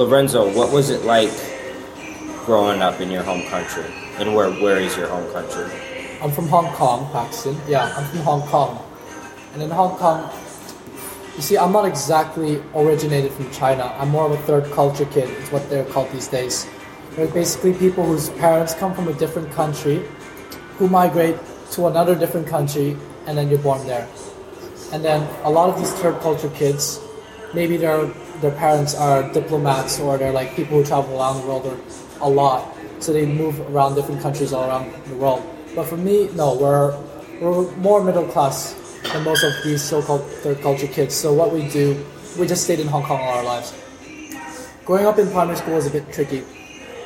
Lorenzo, what was it like growing up in your home country? And where where is your home country? I'm from Hong Kong, Paxton. Yeah, I'm from Hong Kong. And in Hong Kong, you see, I'm not exactly originated from China. I'm more of a third culture kid, is what they're called these days. They're basically people whose parents come from a different country, who migrate to another different country, and then you're born there. And then a lot of these third culture kids, maybe their their parents are diplomats or they're like people who travel around the world or a lot. So they move around different countries all around the world. But for me, no, we're we're more middle class than most of these so-called third culture kids. So what we do, we just stayed in Hong Kong all our lives. Growing up in primary school was a bit tricky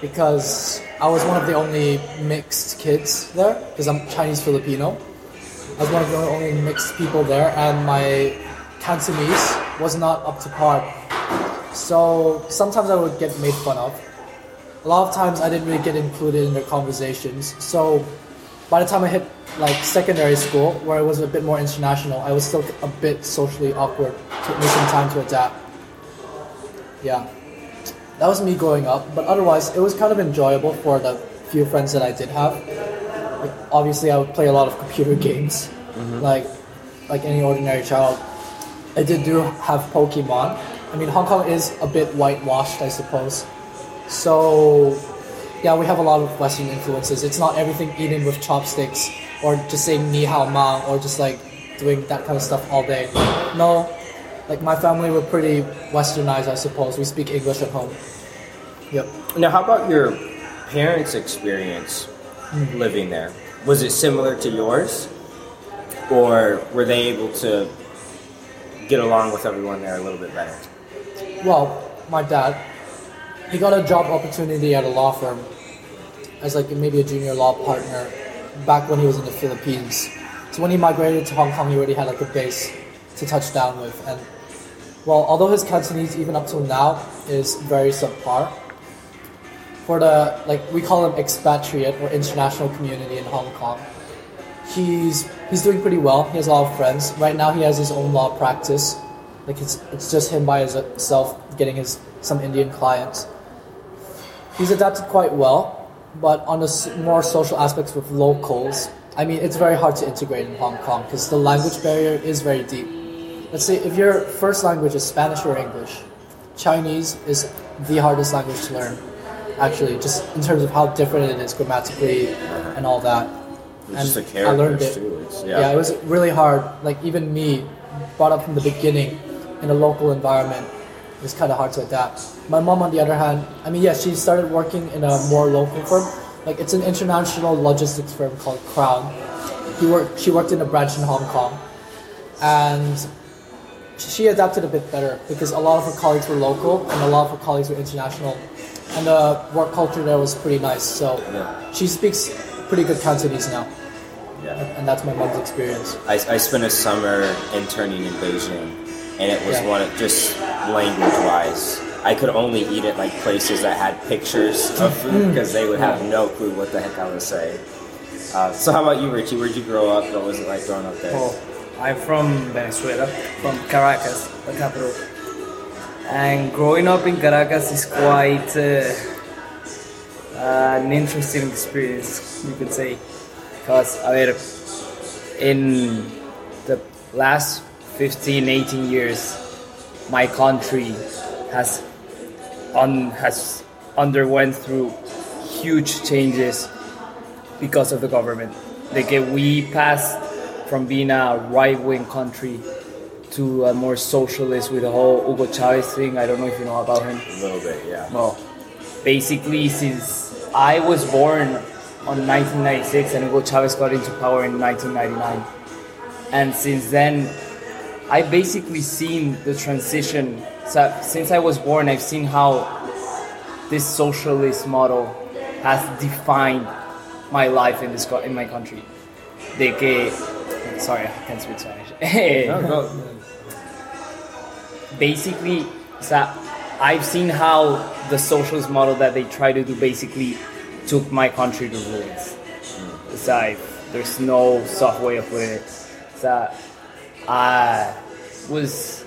because I was one of the only mixed kids there because I'm Chinese Filipino. I was one of the only mixed people there, and my Cantonese was not up to par. So sometimes I would get made fun of. A lot of times I didn't really get included in their conversations. So by the time I hit like secondary school, where it was a bit more international, I was still a bit socially awkward. Took me some time to adapt. Yeah, that was me growing up. But otherwise, it was kind of enjoyable for the few friends that I did have. Like, obviously, I would play a lot of computer games, mm-hmm. like like any ordinary child. I did do have Pokemon. I mean, Hong Kong is a bit whitewashed, I suppose. So, yeah, we have a lot of Western influences. It's not everything eaten with chopsticks or just saying ni hao ma or just like doing that kind of stuff all day. No, like my family were pretty westernized, I suppose. We speak English at home. Yep. Now, how about your parents' experience hmm. living there? Was it similar to yours, or were they able to get along with everyone there a little bit better? Well, my dad, he got a job opportunity at a law firm as like maybe a junior law partner back when he was in the Philippines. So when he migrated to Hong Kong, he already had like a base to touch down with. And well, although his Cantonese even up till now is very subpar, for the like we call him expatriate or international community in Hong Kong, he's he's doing pretty well. He has a lot of friends. Right now, he has his own law practice. Like it's it's just him by himself getting his some Indian clients. He's adapted quite well, but on the more social aspects with locals, I mean, it's very hard to integrate in Hong Kong because the language barrier is very deep. Let's say if your first language is Spanish or English, Chinese is the hardest language to learn. Actually, just in terms of how different it is grammatically and all that. It's just the I learned it. too. It's, Yeah. yeah. it was really hard. Like even me, brought up from the beginning in a local environment, it was kind of hard to adapt. My mom, on the other hand, I mean, yeah, she started working in a more local firm. Like it's an international logistics firm called Crown. He worked. She worked in a branch in Hong Kong, and she adapted a bit better because a lot of her colleagues were local and a lot of her colleagues were international, and the work culture there was pretty nice. So Yeah. she speaks pretty good Cantonese now, yeah. and that's my mom's experience. I, I spent a summer interning in Beijing, and it was Yeah. one of just language wise. I could only eat at like places that had pictures of food because they would have no clue what the heck I was saying. Uh, so how about you, Richie? Where'd you grow up? What was it like growing up there? Oh, I'm from Venezuela, from Caracas, the capital. And growing up in Caracas is quite uh, an interesting experience, you could say. Because, a ver, in the last 15, 18 years, my country has un, has underwent through huge changes because of the government. Like we passed from being a right-wing country to a more socialist with the whole Hugo Chavez thing. I don't know if you know about him. A little bit, yeah. Well, basically, since I was born on 1996 and Hugo Chavez got into power in 1999, and since then, I basically seen the transition. So since I was born, I've seen how this socialist model has defined my life in this co- in my country. De que, sorry, I can't speak Spanish. No, go. basically, so I've seen how the socialist model that they try to do basically took my country to ruins. It's like, there's no soft way of putting it. So, uh, was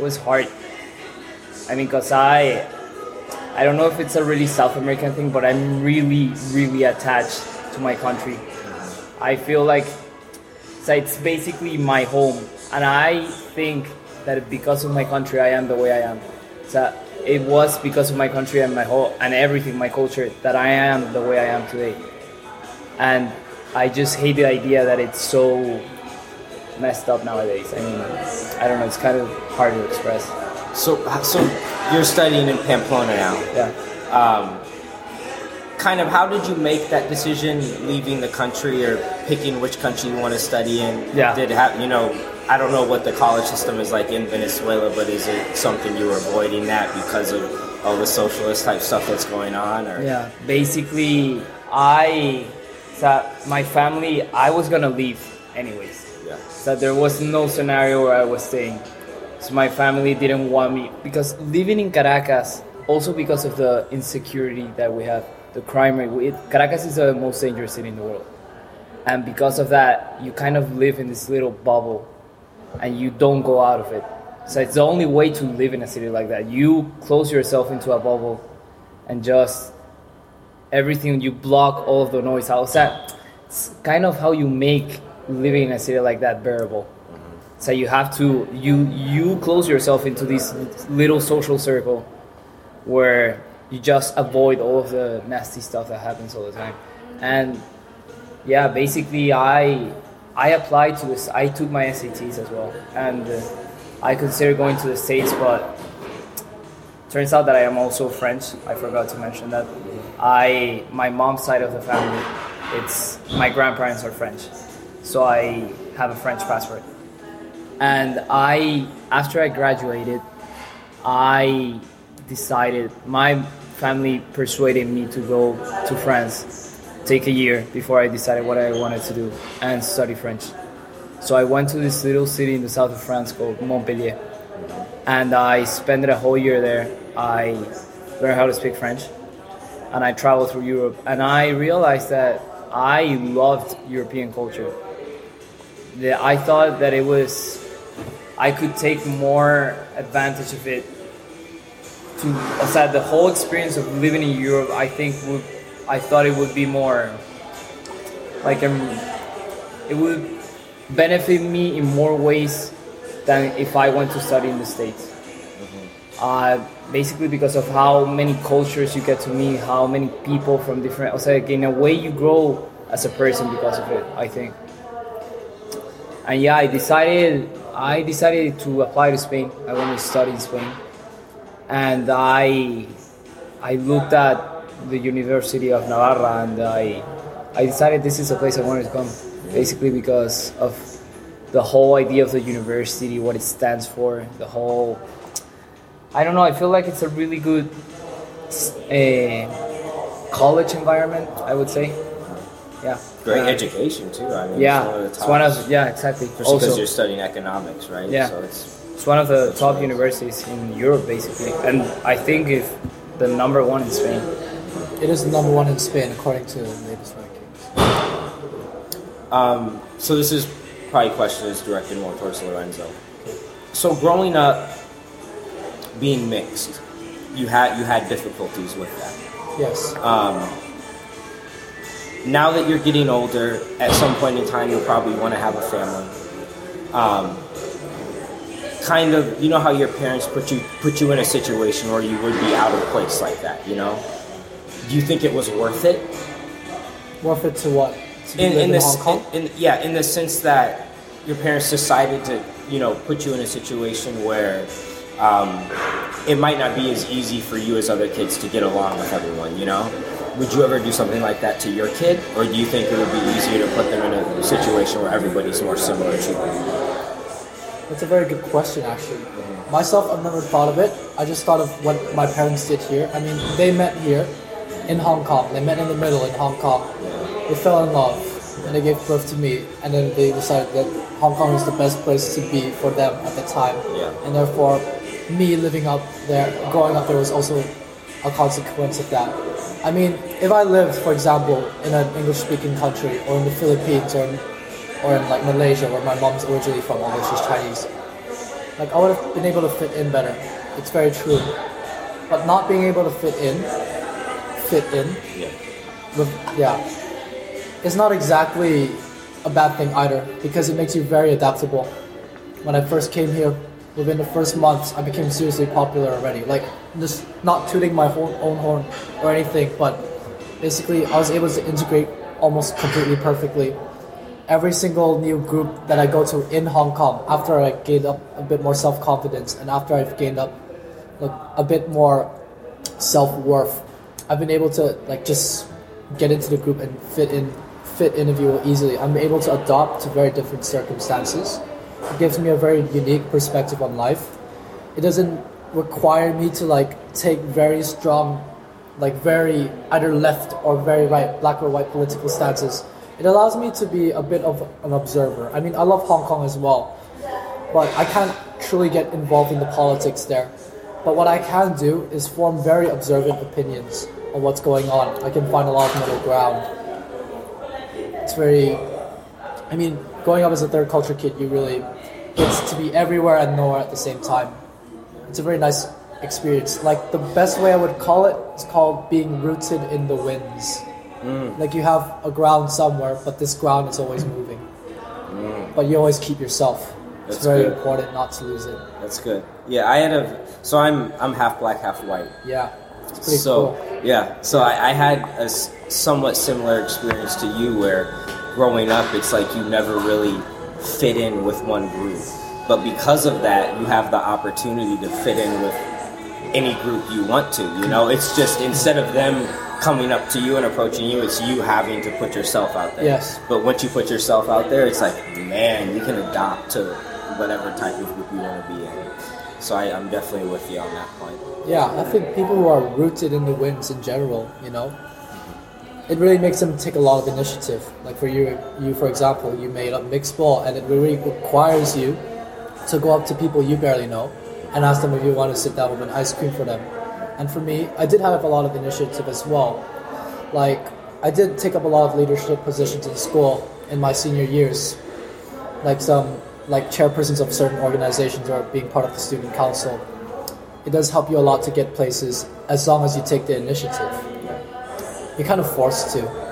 was hard. I mean, cause I I don't know if it's a really South American thing, but I'm really, really attached to my country. I feel like so it's basically my home, and I think that because of my country, I am the way I am. So it was because of my country and my whole and everything, my culture, that I am the way I am today. And I just hate the idea that it's so messed up nowadays. I mean, I don't know. It's kind of hard to express. So, so you're studying in Pamplona now. Yeah. Um, kind of, how did you make that decision, leaving the country or picking which country you want to study in? Yeah. Did it have, you know, I don't know what the college system is like in Venezuela, but is it something you were avoiding that because of all the socialist type stuff that's going on? Or Yeah. Basically, I, so my family, I was gonna leave anyways. yeah. So there was no scenario where I was staying. So my family didn't want me because living in Caracas, also because of the insecurity that we have, the crime rate. Caracas is the most dangerous city in the world, and because of that, you kind of live in this little bubble, and you don't go out of it. So it's the only way to live in a city like that. You close yourself into a bubble, and just everything you block all of the noise outside. It's kind of how you make living in a city like that bearable. Mm-hmm. So you have to you you close yourself into this little social circle where you just avoid all of the nasty stuff that happens all the time. And yeah, basically I I applied to this. I took my SATs as well, and uh, I considered going to the states, but turns out that I am also French. I forgot to mention that. I my mom's side of the family, it's my grandparents are French, so I have a French passport. And I, after I graduated, I decided my family persuaded me to go to France, take a year before I decided what I wanted to do and study French. So I went to this little city in the south of France called Montpellier, and I spent a whole year there. I learned how to speak French, and I traveled through Europe, and I realized that I loved European culture. That I thought that it was, I could take more advantage of it. To aside the whole experience of living in Europe, I think would, I thought it would be more, like um, it would benefit me in more ways than if I went to study in the States. Uh, basically because of how many cultures you get to meet, how many people from different, also like in a way you grow as a person because of it, I think. And yeah, I decided, I decided to apply to Spain. I wanted to study in Spain. And I, I looked at the University of Navarra and I, I decided this is a place I wanted to come. Basically because of the whole idea of the university, what it stands for, the whole. I don't know. I feel like it's a really good uh, college environment. I would say. Yeah. Great Uh, education too. I mean, Yeah, it's one of the it's one of yeah exactly. Especially because you're studying economics, right? Yeah. So it's it's one of the top universities in Europe, basically, and I think if the number one in Spain. It is the number one in Spain according to the latest rankings. Um, so this is probably a question is directed more towards Lorenzo. So growing up, being mixed, you had you had difficulties with that. Yes. Um, now that you're getting older, at some point in time, you'll probably want to have a family. Um, kind of, you know how your parents put you put you in a situation where you would be out of place like that. You know, do you think it was worth it? Worth it to what? To in, in in, this, Hong Kong? in, yeah, in the sense that your parents decided to, you know, put you in a situation where um, it might not be as easy for you as other kids to get along with everyone. You know, would you ever do something like that to your kid, or do you think it would be easier to put them in a situation where everybody's more similar to them? That's a very good question, actually. Myself, I've never thought of it. I just thought of what my parents did here. I mean, they met here in Hong Kong. They met in the middle in Hong Kong. They fell in love, and they gave birth to me. And then they decided that Hong Kong is the best place to be for them at the time. Yeah. And therefore, me living up there, growing up there was also a consequence of that. I mean, if I lived, for example, in an English-speaking country, or in the Philippines, or in, or in like Malaysia, where my mom's originally from, although she's Chinese, like I would have been able to fit in better. It's very true. but not being able to fit in, fit in, Yeah. with yeah, it's not exactly a bad thing either because it makes you very adaptable. When I first came here, within the first months, I became seriously popular already. Like just not tooting my own horn or anything, but basically I was able to integrate almost completely perfectly. Every single new group that I go to in Hong Kong, after I gained up a bit more self confidence and after I've gained up like, a bit more self worth, I've been able to like just get into the group and fit in, fit interview easily. I'm able to adopt to very different circumstances. It gives me a very unique perspective on life. It doesn't require me to like take very strong, like very either left or very right, black or white political stances. It allows me to be a bit of an observer. I mean, I love Hong Kong as well, but I can't truly get involved in the politics there. But what I can do is form very observant opinions on what's going on. I can find a lot of middle ground. It's very, I mean, growing up as a third culture kid, you really get to be everywhere and nowhere at the same time. It's a very nice experience. Like the best way I would call it is called being rooted in the winds. Mm. Like you have a ground somewhere, but this ground is always moving. Mm. But you always keep yourself. It's That's very good. important not to lose it. That's good. Yeah, I had a. So I'm I'm half black, half white. Yeah, it's so cool. yeah, so I, I had a s- somewhat similar experience to you, where growing up, it's like you never really fit in with one group, but because of that, you have the opportunity to fit in with any group you want to. You know, it's just instead of them coming up to you and approaching you, it's you having to put yourself out there. Yes. But once you put yourself out there, it's like, man, you can adopt to whatever type of group you want to be in. So I, I'm definitely with you on that point. Yeah, I think people who are rooted in the winds in general, you know, it really makes them take a lot of initiative. Like for you, you for example, you made up mixed ball, and it really requires you to go up to people you barely know and ask them if you want to sit down with an ice cream for them. And for me, I did have a lot of initiative as well. Like I did take up a lot of leadership positions in school in my senior years, like some like chairpersons of certain organizations or being part of the student council it does help you a lot to get places as long as you take the initiative. You're kind of forced to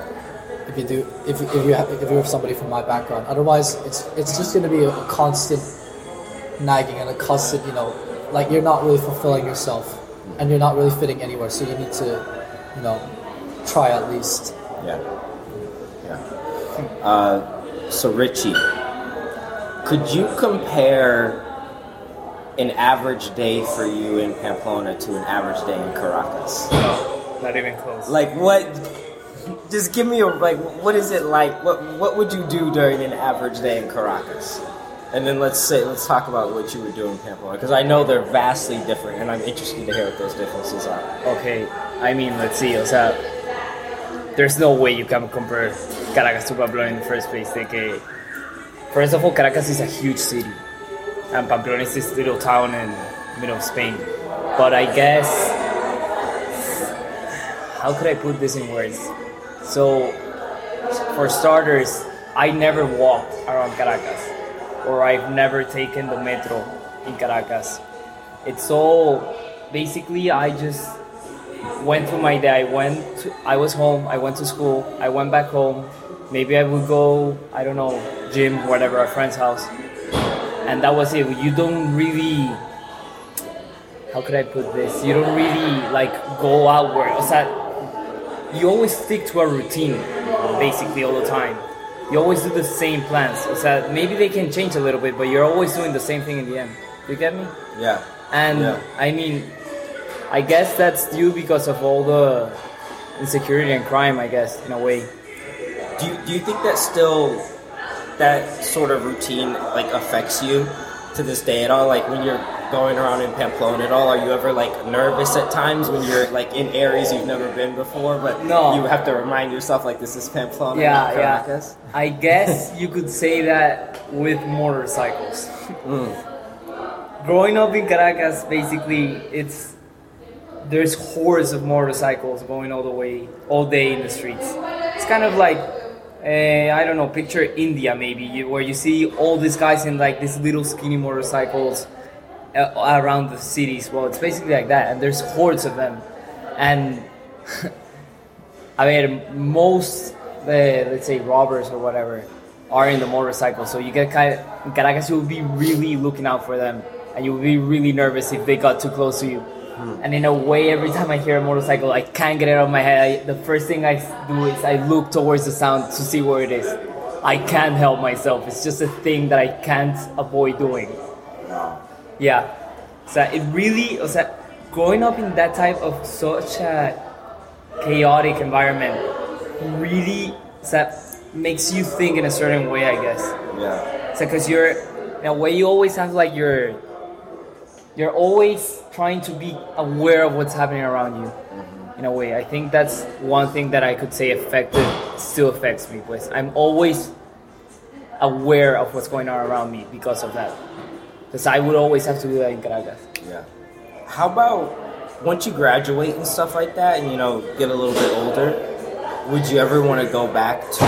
if you do if, if you have, if you're somebody from my background. Otherwise, it's it's just going to be a constant nagging and a constant you know like you're not really fulfilling yourself and you're not really fitting anywhere. So you need to you know try at least. Yeah. Yeah. Uh, so Richie, could you compare an average day for you in Pamplona to an average day in Caracas? Not even close. Like what? Just give me a like. What is it like? What What would you do during an average day in Caracas? And then let's say let's talk about what you would do in Pamplona because I know they're vastly different, and I'm interested to hear what those differences are. Okay, I mean, let's see, o sea, there's no way you can compare Caracas to Pamplona in the first place. Que, first of all, Caracas is a huge city, and Pamplona is this little town in middle of Spain. But I guess, how could I put this in words? So, for starters, I never walked around Caracas, or I've never taken the metro in Caracas. It's all basically I just went through my day. I went, to, I was home. I went to school. I went back home. Maybe I would go, I don't know, gym, whatever, a friend's house, and that was it. You don't really, how could I put this? You don't really like go outward. O sea, you always stick to a routine, basically all the time. You always do the same plans. O sea, maybe they can change a little bit, but you're always doing the same thing in the end. You get me? Yeah. And Yeah. I mean, I guess that's due because of all the insecurity and crime. I guess in a way. Do you, do you think that still that sort of routine like affects you to this day at all? Like when you're going around in Pamplona at all, are you ever like nervous at times when you're like in areas you've never been before, but No. you have to remind yourself like this is Pamplona, Yeah, yeah. Caracas? I guess you could say that with motorcycles. Hmm. Growing up in Caracas, basically, it's there's hordes of motorcycles going all the way, all day in the streets. It's kind of like, uh, I don't know, picture India maybe, where you see all these guys in like these little skinny motorcycles, uh, around the cities. Well, it's basically like that, and there's hordes of them, and I mean most the let's say robbers or whatever are in the motorcycle. So you get kind of Caracas, you will be really looking out for them, and you will be really nervous if they got too close to you. And in a way, every time I hear a motorcycle, I can't get it out of my head. I, the first thing I do is I look towards the sound to see where it is. I can't help myself. It's just a thing that I can't avoid doing. Yeah. So it really, o sea, growing up in that type of such a chaotic environment really o sea, makes you think in a certain way, I guess. Yeah. So because you're, in a way, you always have like your, you're always trying to be aware of what's happening around you. Mm-hmm. In a way, I think that's one thing that I could say affected, still affects me. Pues I'm always aware of what's going on around me because of that. Because I would always have to do that in Caracas. Yeah. How about once you graduate and stuff like that, and you know get a little bit older, would you ever want to go back to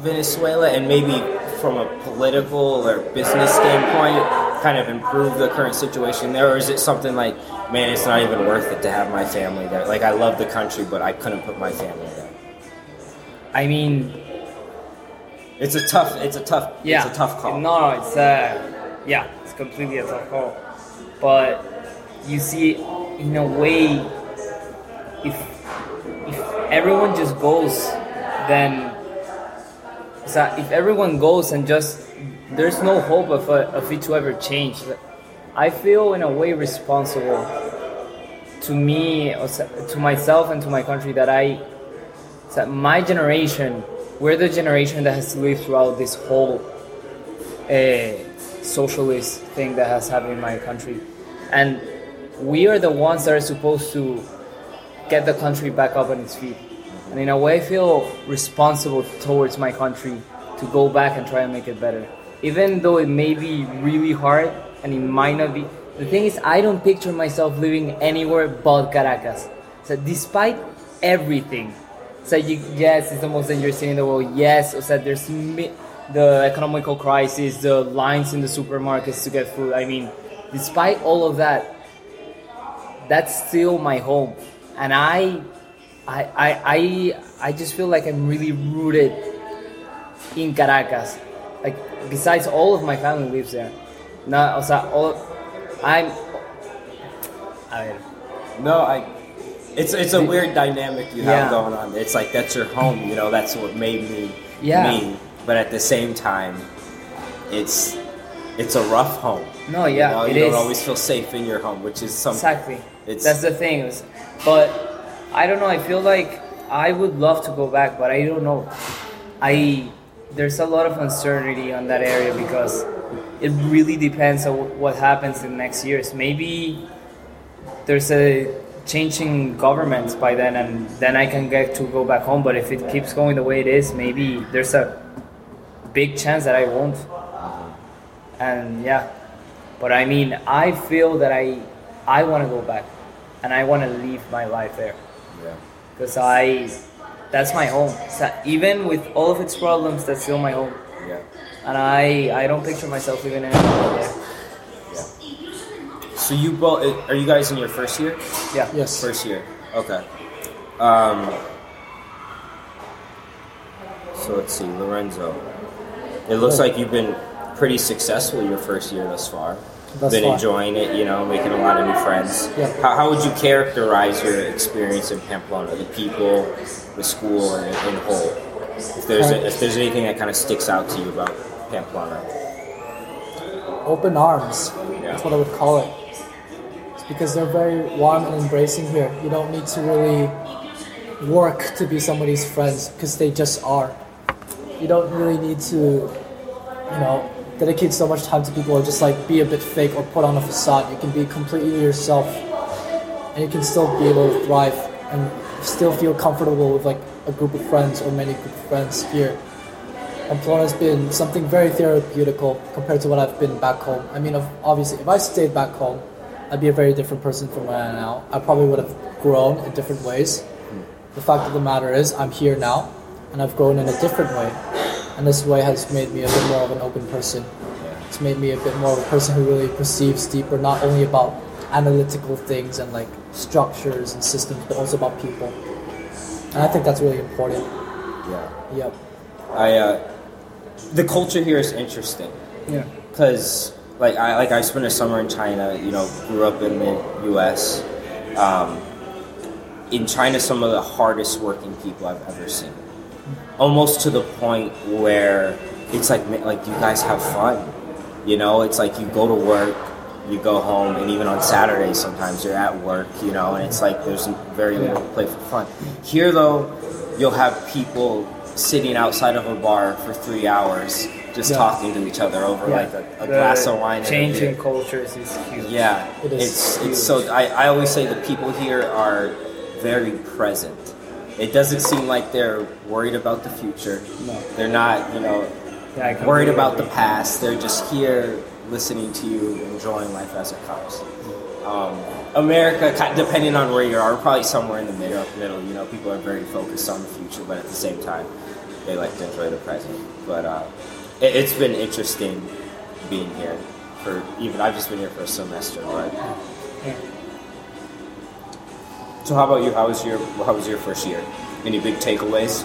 Venezuela and maybe from a political or business standpoint, kind of improve the current situation there, or is it something like, man, it's not even worth it to have my family there? Like I love the country, but I couldn't put my family there. I mean, It's a tough. It's a tough. yeah, It's a tough call. No, it's uh, yeah, it's completely a tough call. But you see, in a way, if if everyone just goes, then so if everyone goes and just there's no hope of, uh, of it to ever change. I feel in a way responsible to me, to myself, and to my country that I that my generation, we're the generation that has to live throughout this whole uh, socialist thing that has happened in my country, and we are the ones that are supposed to get the country back up on its feet. And in a way, I feel responsible towards my country to go back and try and make it better, even though it may be really hard and it might not be. The thing is, I don't picture myself living anywhere but Caracas. So despite everything, so you, yes, it's the most dangerous city in the world. Yes, so there's the economical crisis, the lines in the supermarkets to get food. I mean, despite all of that, that's still my home, and I, I, I, I just feel like I'm really rooted in Caracas. Like besides, all of my family lives there. No, o sea, all I'm. I mean, No, I. It's it's a weird dynamic you Yeah. have going on. It's like that's your home. You know, that's what made me Yeah. me. But at the same time, it's it's a rough home. No, yeah, you, know? you don't is. always feel safe in your home, which is something. Exactly. It's- That's the thing. But I don't know. I feel like I would love to go back, but I don't know. I there's a lot of uncertainty on that area because it really depends on what happens in the next years. Maybe there's a changing government by then, and then I can get to go back home. But if it keeps going the way it is, maybe there's a big chance that I won't. Uh-huh. And yeah, but I mean, I feel that I I want to go back, and I want to live my life there Yeah. because I that's my home. So even with all of its problems, that's still my home, Yeah. and I I don't picture myself living anywhere there. So you both are you guys in your first year? Yeah. Yes. First year. Okay. Um. So let's see, Lorenzo. It looks like you've been pretty successful your first year thus far. Thus been far. enjoying it, you know, making a lot of new friends. Yeah. How, how would you characterize your experience in Pamplona, the people, the school, and in whole? If there's a, if there's anything that kind of sticks out to you about Pamplona. Open arms. Yeah. That's what I would call it. It's because they're very warm and embracing here. You don't need to really work to be somebody's friends because they just are. You don't really need to, you know, dedicate so much time to people or just like be a bit fake or put on a facade. You can be completely yourself and you can still be able to thrive and still feel comfortable with like a group of friends or many group of friends here. Pamplona has been something very therapeutical compared to what I've been back home. I mean, obviously, if I stayed back home, I'd be a very different person from where I am now. I probably would have grown in different ways. The fact of the matter is, I'm here now, and I've grown in a different way, and this way has made me a bit more of an open person. It's made me a bit more of a person who really perceives deeper, not only about analytical things and like structures and systems, but also about people. And I think that's really important. Yeah. Yep. I uh, the culture here is interesting Yeah. because like I like I spent a summer in China. You know, grew up in the U.S. Um, in China, some of the hardest working people I've ever seen. Almost to the point where it's like like you guys have fun. You know, it's like you go to work, you go home, and even on Saturdays sometimes you're at work. You know, and it's like there's very little play for fun. Here though, you'll have people sitting outside of a bar for three hours just Yeah. talking to each other over like a, a glass of wine. and a Change beer. in cultures is huge. Yeah, It is it's huge. it's so. I, I always say the people here are very present. It doesn't seem like they're worried about the future. No. They're not, you know, Yeah, worried about the past. They're just here listening to you, enjoying life as it comes. Um, America, depending on where you are, probably somewhere in the middle. Middle, you know, people are very focused on the future, but at the same time, they like to enjoy the present. But uh, it, it's been interesting being here. For even I've just been here for a semester, but. So how about you? How was your How was your first year? Any big takeaways?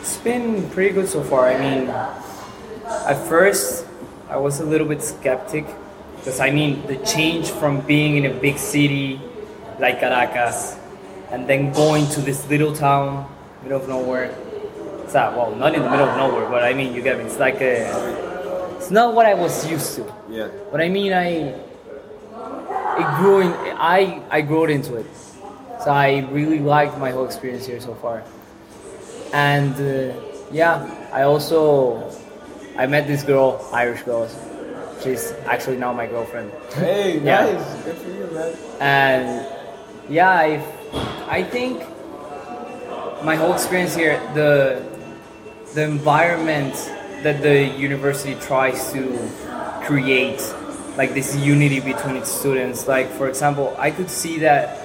It's been pretty good so far. I mean, at first I was a little bit skeptic because I mean the change from being in a big city like Caracas and then going to this little town, middle of nowhere. It's not, well, not in the middle of nowhere, but I mean you get me. It's like a, it's not what I was used to. Yeah. But I mean, I it grew in. I I grew into it, so I really liked my whole experience here so far. And uh, yeah, I also I met this girl, Irish girl. She's actually now my girlfriend. Hey, Yeah. nice. Good for you, man. And yeah, I I think my whole experience here, the the environment that the university tries to create, like this unity between its students. Like for example, I could see that.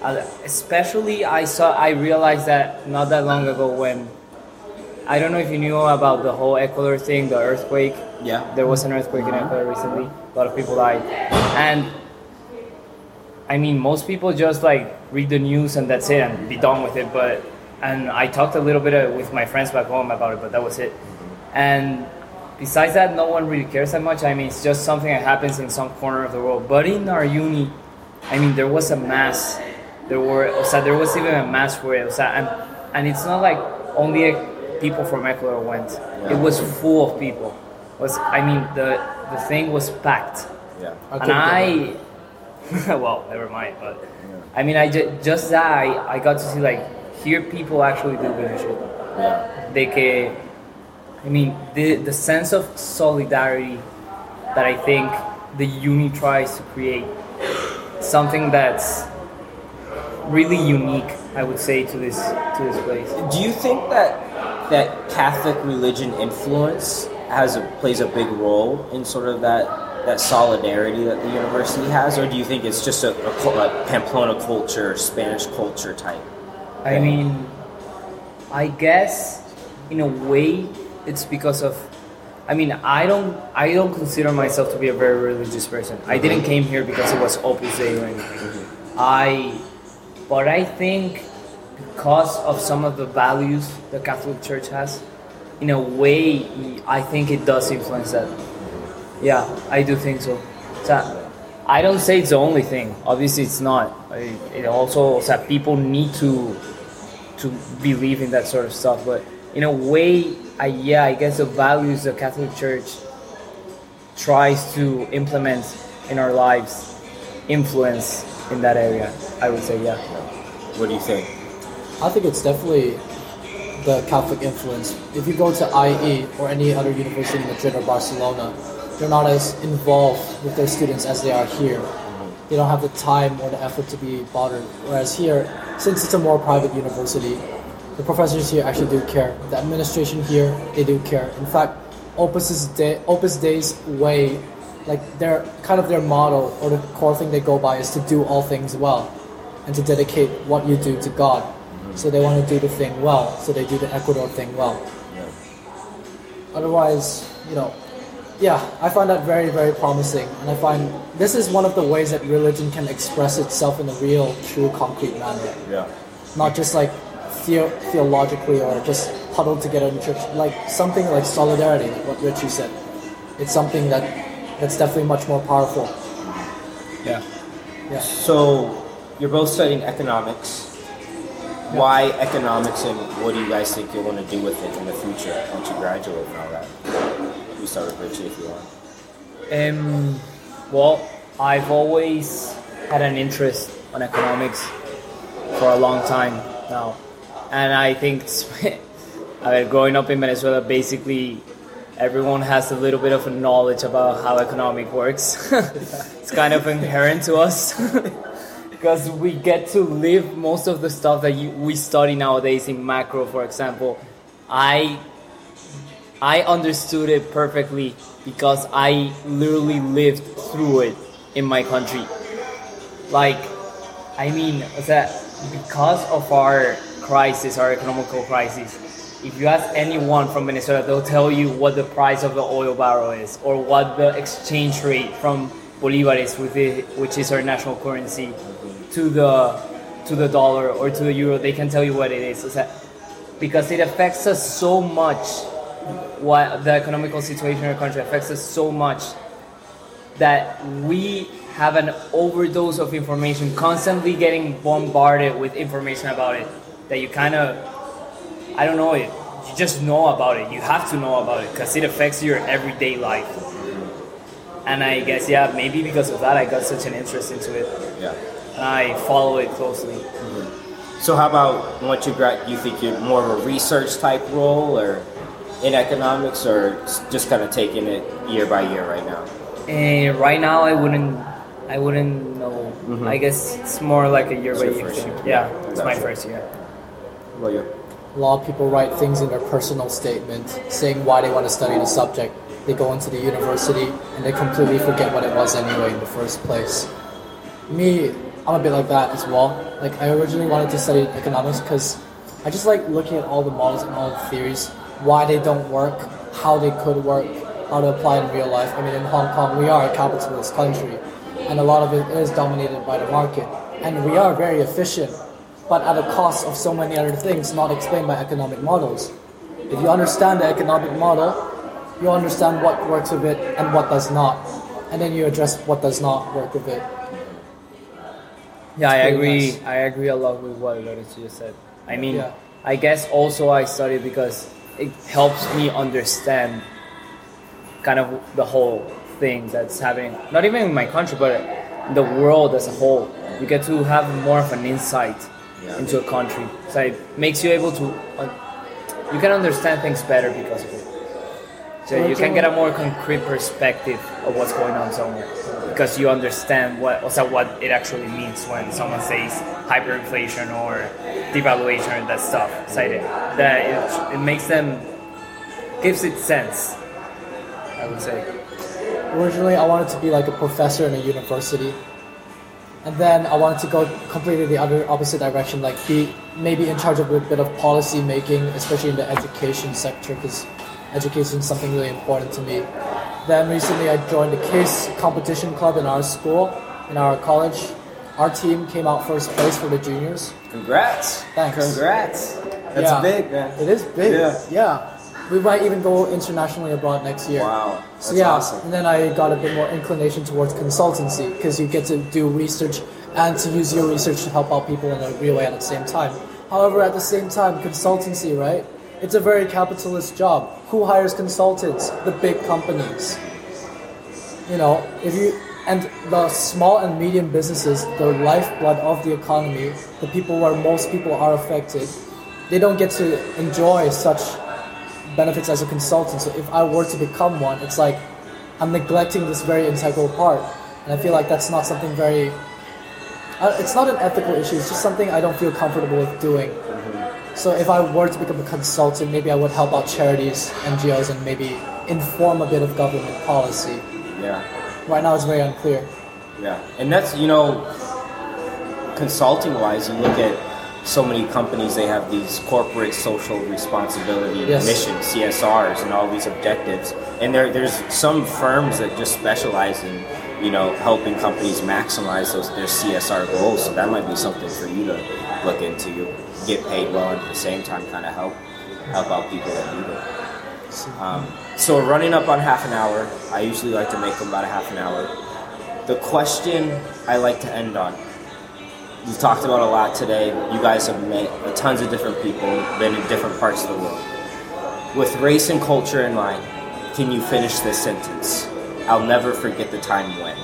Uh, especially, I saw, I realized that not that long ago when I don't know if you knew about the whole Ecuador thing, the earthquake. Yeah. There was an earthquake in Ecuador recently. A lot of people died, and I mean, most people just like read the news and that's it and be done with it. But and I talked a little bit uh, with my friends back home about it, but that was it. And besides that, no one really cares that much. I mean, it's just something that happens in some corner of the world. But in our uni, I mean, there was a mass. There were, o sea, there was even a mass for it. O sea, and and it's not like only people from Ecuador went. It was full of people. Was I mean, the the thing was packed Yeah. and I, well, never mind. But I mean, I ju- just that I, I got to see like here people actually do good shit. Yeah. They can, I mean, the the sense of solidarity that I think the uni tries to create, something that's really unique. I would say to this to this place. Do you think that that Catholic religion influence has a plays a big role in sort of that that solidarity that the university has, or do you think it's just a, a, a Pamplona culture, Spanish culture type? I mean, I guess in a way it's because of. I mean, I don't. I don't consider myself to be a very religious person. I didn't mm-hmm. came here because it was Opus Dei or anything. I, but I think because of some of the values the Catholic Church has, in a way, I think it does influence that. Yeah, I do think so. So, I don't say it's the only thing. Obviously, it's not. It also that people need to to believe in that sort of stuff. But in a way, I yeah, I guess the values the Catholic Church tries to implement in our lives influence in that area. I would say yeah. What do you think? I think it's definitely the Catholic influence. If you go to IE or any other university in Madrid or Barcelona, they're not as involved with their students as they are here. They don't have the time or the effort to be bothered. Whereas here, since it's a more private university, the professors here actually do care. The administration here, they do care. In fact, Opus's Day, Opus Dei's way, like their kind of their model or the core thing they go by is to do all things well, and to dedicate what you do to God. So they want to do the thing well. So they do the Ecuador thing well. Yeah. Otherwise, you know, yeah, I find that very, very promising. And I find this is one of the ways that religion can express itself in a real, true, concrete manner. Yeah. Not just like theo- theologically or just huddled together in church. Like something like solidarity, like what Richie said. It's something that that's definitely much more powerful. Yeah. Yeah. So you're both studying economics. Why economics, and what do you guys think you're going to do with it in the future once you graduate and all that? You start with Richie if you want. Um, well, I've always had an interest on economics for a long time now, and I think I mean, growing up in Venezuela, basically everyone has a little bit of a knowledge about how economic works. it's kind of inherent to us because we get to live most of the stuff that you, we study nowadays in macro, for example. I I understood it perfectly because I literally lived through it in my country. Like, I mean, that because of our crisis, our economical crisis, if you ask anyone from Venezuela, they'll tell you what the price of the oil barrel is or what the exchange rate from bolivares, with it, which is our national currency, to the to the dollar or to the euro. They can tell you what it is. Because it affects us so much what the economical situation in our country affects us so much that we have an overdose of information constantly getting bombarded with information about it that you kind of i don't know it you just know about it you have to know about it because it affects your everyday life and i guess yeah maybe because of that i got such an interest into it Yeah. And i follow it closely mm-hmm. So how about once you grad, you think you're more of a research type role, or in economics, or just kind of taking it year by year right now? And right now, I wouldn't, I wouldn't know. Mm-hmm. I guess it's more like a year It's by year first thing. year. Yeah, it's my Gotcha. first year. Well, you. A lot of people write things in their personal statement saying why they want to study the subject. They go into the university and they completely forget what it was anyway in the first place. Me, I'm a bit like that as well. Like I originally wanted to study economics because I just like looking at all the models and all the theories, why they don't work, how they could work, how to apply in real life. I mean, in Hong Kong, we are a capitalist country, and a lot of it is dominated by the market, and we are very efficient, but at a cost of so many other things not explained by economic models. If you understand the economic model, you understand what works with it and what does not, and then you address what does not work with it. Yeah, I agree. nice. I agree a lot with what Lorenzo just said. I mean, Yeah. I guess also I study because it helps me understand kind of the whole thing that's happening, not even in my country, but the world as a whole. You get to have more of an insight Yeah. into a country. So it makes you able to, uh, you can understand things better because of it. So you can get a more concrete perspective of what's going on somewhere because you understand what also what it actually means when someone says hyperinflation or devaluation and that stuff. So that it, it makes them gives it sense. I would say. Originally, I wanted to be like a professor in a university, and then I wanted to go completely the other opposite direction, like be maybe in charge of a bit of policy making, especially in the education sector, because education is something really important to me. Then recently, I joined the case competition club in our school, in our college. Our team came out first place for the juniors. Congrats. Thanks. Congrats. That's Yeah. big, man. It is big. Yeah. yeah. We might even go internationally abroad next year. Wow. So That's yeah, awesome. and then I got a bit more inclination towards consultancy because you get to do research and to use your research to help out people in a real way at the same time. However, at the same time, consultancy, right? It's a very capitalist job. Who hires consultants? The big companies. You know, if you and the small and medium businesses, the lifeblood of the economy, the people where most people are affected, they don't get to enjoy such benefits as a consultant. So if I were to become one, it's like I'm neglecting this very integral part, and I feel like that's not something very. Uh, it's not an ethical issue. It's just something I don't feel comfortable with doing. So if I were to become a consultant, maybe I would help out charities, NGOs, and maybe inform a bit of government policy. Yeah. Right now, it's very unclear. Yeah, and that's you know, consulting wise, you look at so many companies they have these corporate social responsibility Yes. missions, CSRs, and all these objectives. And there, there's some firms that just specialize in, you know, helping companies maximize those their CSR goals. So that might be something for you to look into. Get paid well, and at the same time, kind of help help out people that need it. Um, so we're running up on half an hour. I usually like to make them about a half an hour. The question I like to end on. We've talked about a lot today. You guys have met tons of different people, been in different parts of the world. With race and culture in mind, can you finish this sentence? I'll never forget the time when.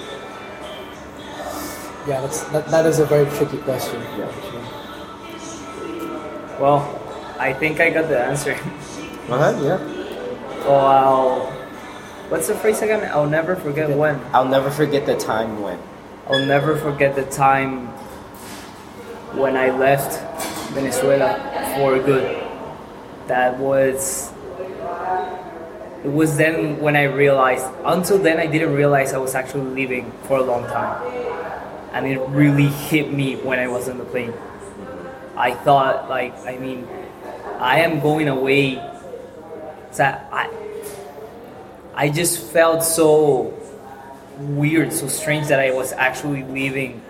Yeah, that's, that, that is a very tricky question. Yeah. Well, I think I got the answer. Go ahead, yeah. Oh, I'll. What's the phrase again? I'll never forget Okay. when. I'll never forget the time when. I'll never forget the time when I left Venezuela for good. That was. It was then when I realized. Until then, I didn't realize I was actually leaving for a long time. And it really hit me when I was on the plane. I thought, like, I mean, I am going away. So I, I just felt so weird, so strange that I was actually leaving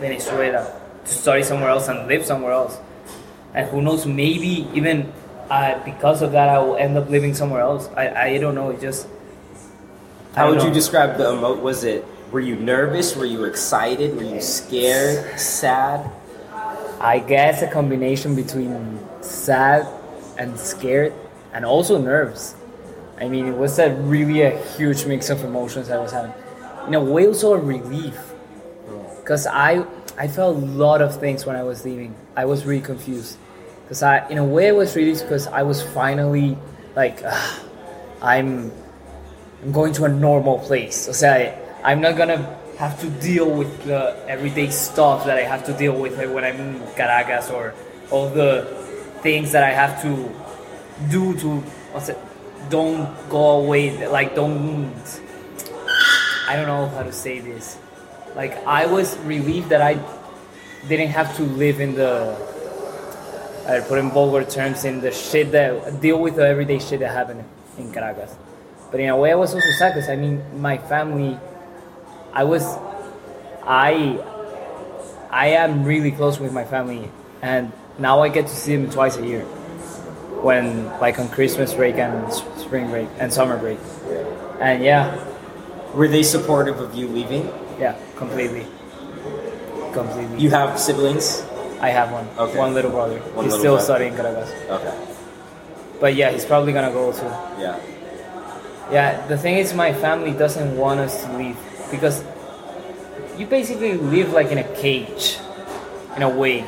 Venezuela to study somewhere else and live somewhere else. And who knows, maybe even uh, because of that, I will end up living somewhere else. I, I don't know. It just. How would you describe the emo? Was it? Were you nervous? Were you excited? Were you scared? Sad? I guess a combination between sad and scared and also nerves. I mean, it was a really a huge mix of emotions I was having. In a way, also a relief, because I I felt a lot of things when I was leaving. I was really confused, because I in a way I was relieved because I was finally like I'm I'm going to a normal place. So sea, I'm not gonna have to deal with the everyday stuff that I have to deal with when I'm in Caracas or all the things that I have to do to what's it, don't go away. Like don't. I don't know how to say this. Like I was relieved that I didn't have to live in the. I put in vulgar terms in the shit that deal with the everyday shit that happened in Caracas. But in a way, I was also sad because I mean, my family, I was, I, I am really close with my family, and now I get to see them twice a year, when like on Christmas break and spring break and summer break, and yeah, Were they supportive of you leaving? yeah, completely, completely. You have siblings? I have one, Okay. one little brother. One he's little still brother. studying Caracas, Okay. but yeah, he's probably gonna go too. Yeah. Yeah, the thing is, my family doesn't want us to leave because you basically live like in a cage, in a way,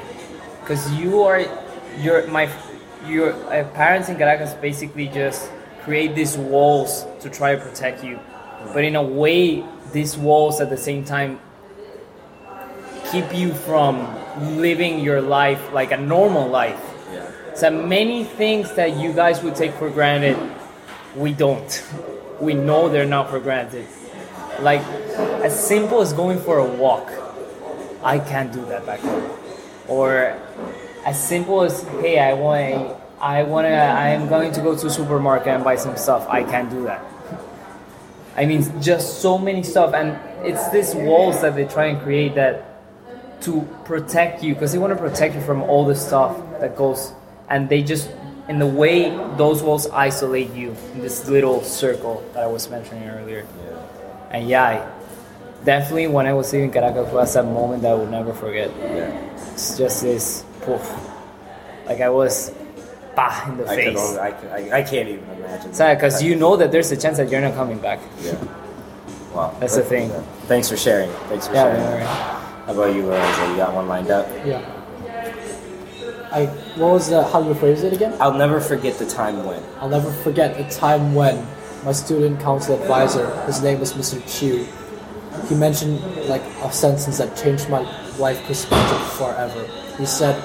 because you are, your my, your uh, parents in Caracas basically just create these walls to try to protect you, but in a way, these walls at the same time keep you from living your life like a normal life. Yeah. So many things that you guys would take for granted, we don't. We know they're not for granted. Like as simple as going for a walk, I can't do that back home. Or as simple as hey, I want, I wanna, I am going to go to a supermarket and buy some stuff. I can't do that. I mean, just so many stuff, and it's these walls that they try and create that to protect you because they want to protect you from all the stuff that goes and they just in the way those walls isolate you in this little circle that i was mentioning earlier Yeah. and yeah definitely when i was leaving caracas was a moment that i will never forget Yeah. it's just this poof like i was bah in the I, can face only, I, can, I, I can't even imagine. because you know that there's a chance that you're not coming back Yeah. Wow. That's the thing. Thanks for sharing. Thanks for yeah sharing. don't worry. How about you, uh, Lorenzo? You got one lined up? Yeah. I what was the how do you phrase it again? I'll never forget the time when. I'll never forget the time when my student council advisor, his name was Mr. Chiu, he mentioned like a sentence that changed my life perspective forever. He said,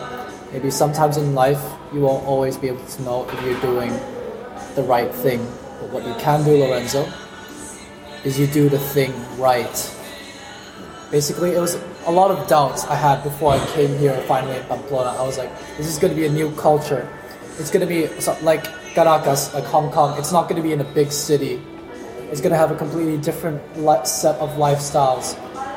maybe sometimes in life you won't always be able to know if you're doing the right thing, but what you can do, Lorenzo, is you do the thing right. Basically, it was a lot of doubts I had before I came here finally in Pamplona. I was like, this is going to be a new culture. It's going to be like Caracas, like Hong Kong. It's not going to be in a big city. It's going to have a completely different set of lifestyles.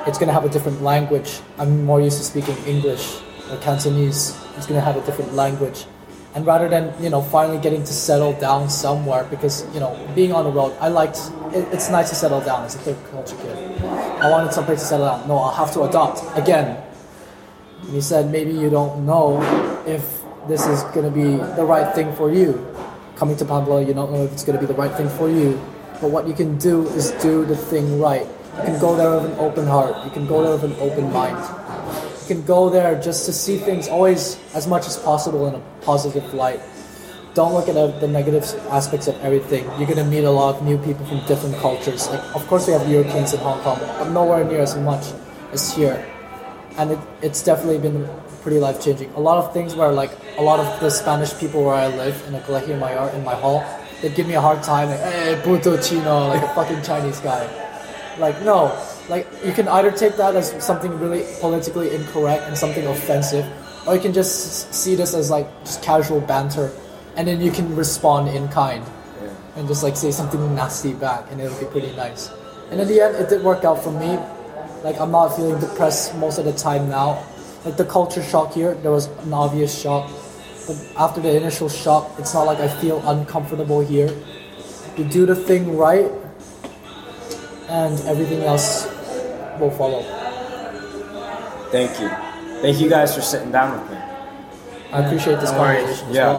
It's going to have a different language. I'm more used to speaking English or Cantonese. It's going to have a different language. And rather than you know finally getting to settle down somewhere, because you know being on the road, I liked. It, it's nice to settle down as a third culture kid. I wanted someplace to settle down. No, I'll have to adopt again. And he said maybe you don't know if this is going to be the right thing for you. Coming to Pablo, you don't know if it's going to be the right thing for you. But what you can do is do the thing right. You can go there with an open heart. You can go there with an open mind. You can go there just to see things always as much as possible in a positive light. Don't look at the- negative aspects of everything. You're gonna meet a lot of new people from different cultures. Like, of course, we have Europeans in Hong Kong, but nowhere near as much as here. And it, it's definitely been pretty life changing. A lot of things where like a lot of the Spanish people where I live in the Colegio Mayor in my hall, they'd give me a hard time like, eh, hey, puto chino, like a fucking Chinese guy. Like no, like you can either take that as something really politically incorrect and something offensive, or you can just see this as like just casual banter, and then you can respond in kind and just like say something nasty back, and it'll be pretty nice. And in the end, it did work out for me. Like I'm not feeling depressed most of the time now. Like the culture shock here, there was an obvious shock, but after the initial shock, it's not like I feel uncomfortable here. You do the thing right, and everything else will follow. Thank you. Thank you guys for sitting down with me. I appreciate this no worries. conversation as Yeah. well.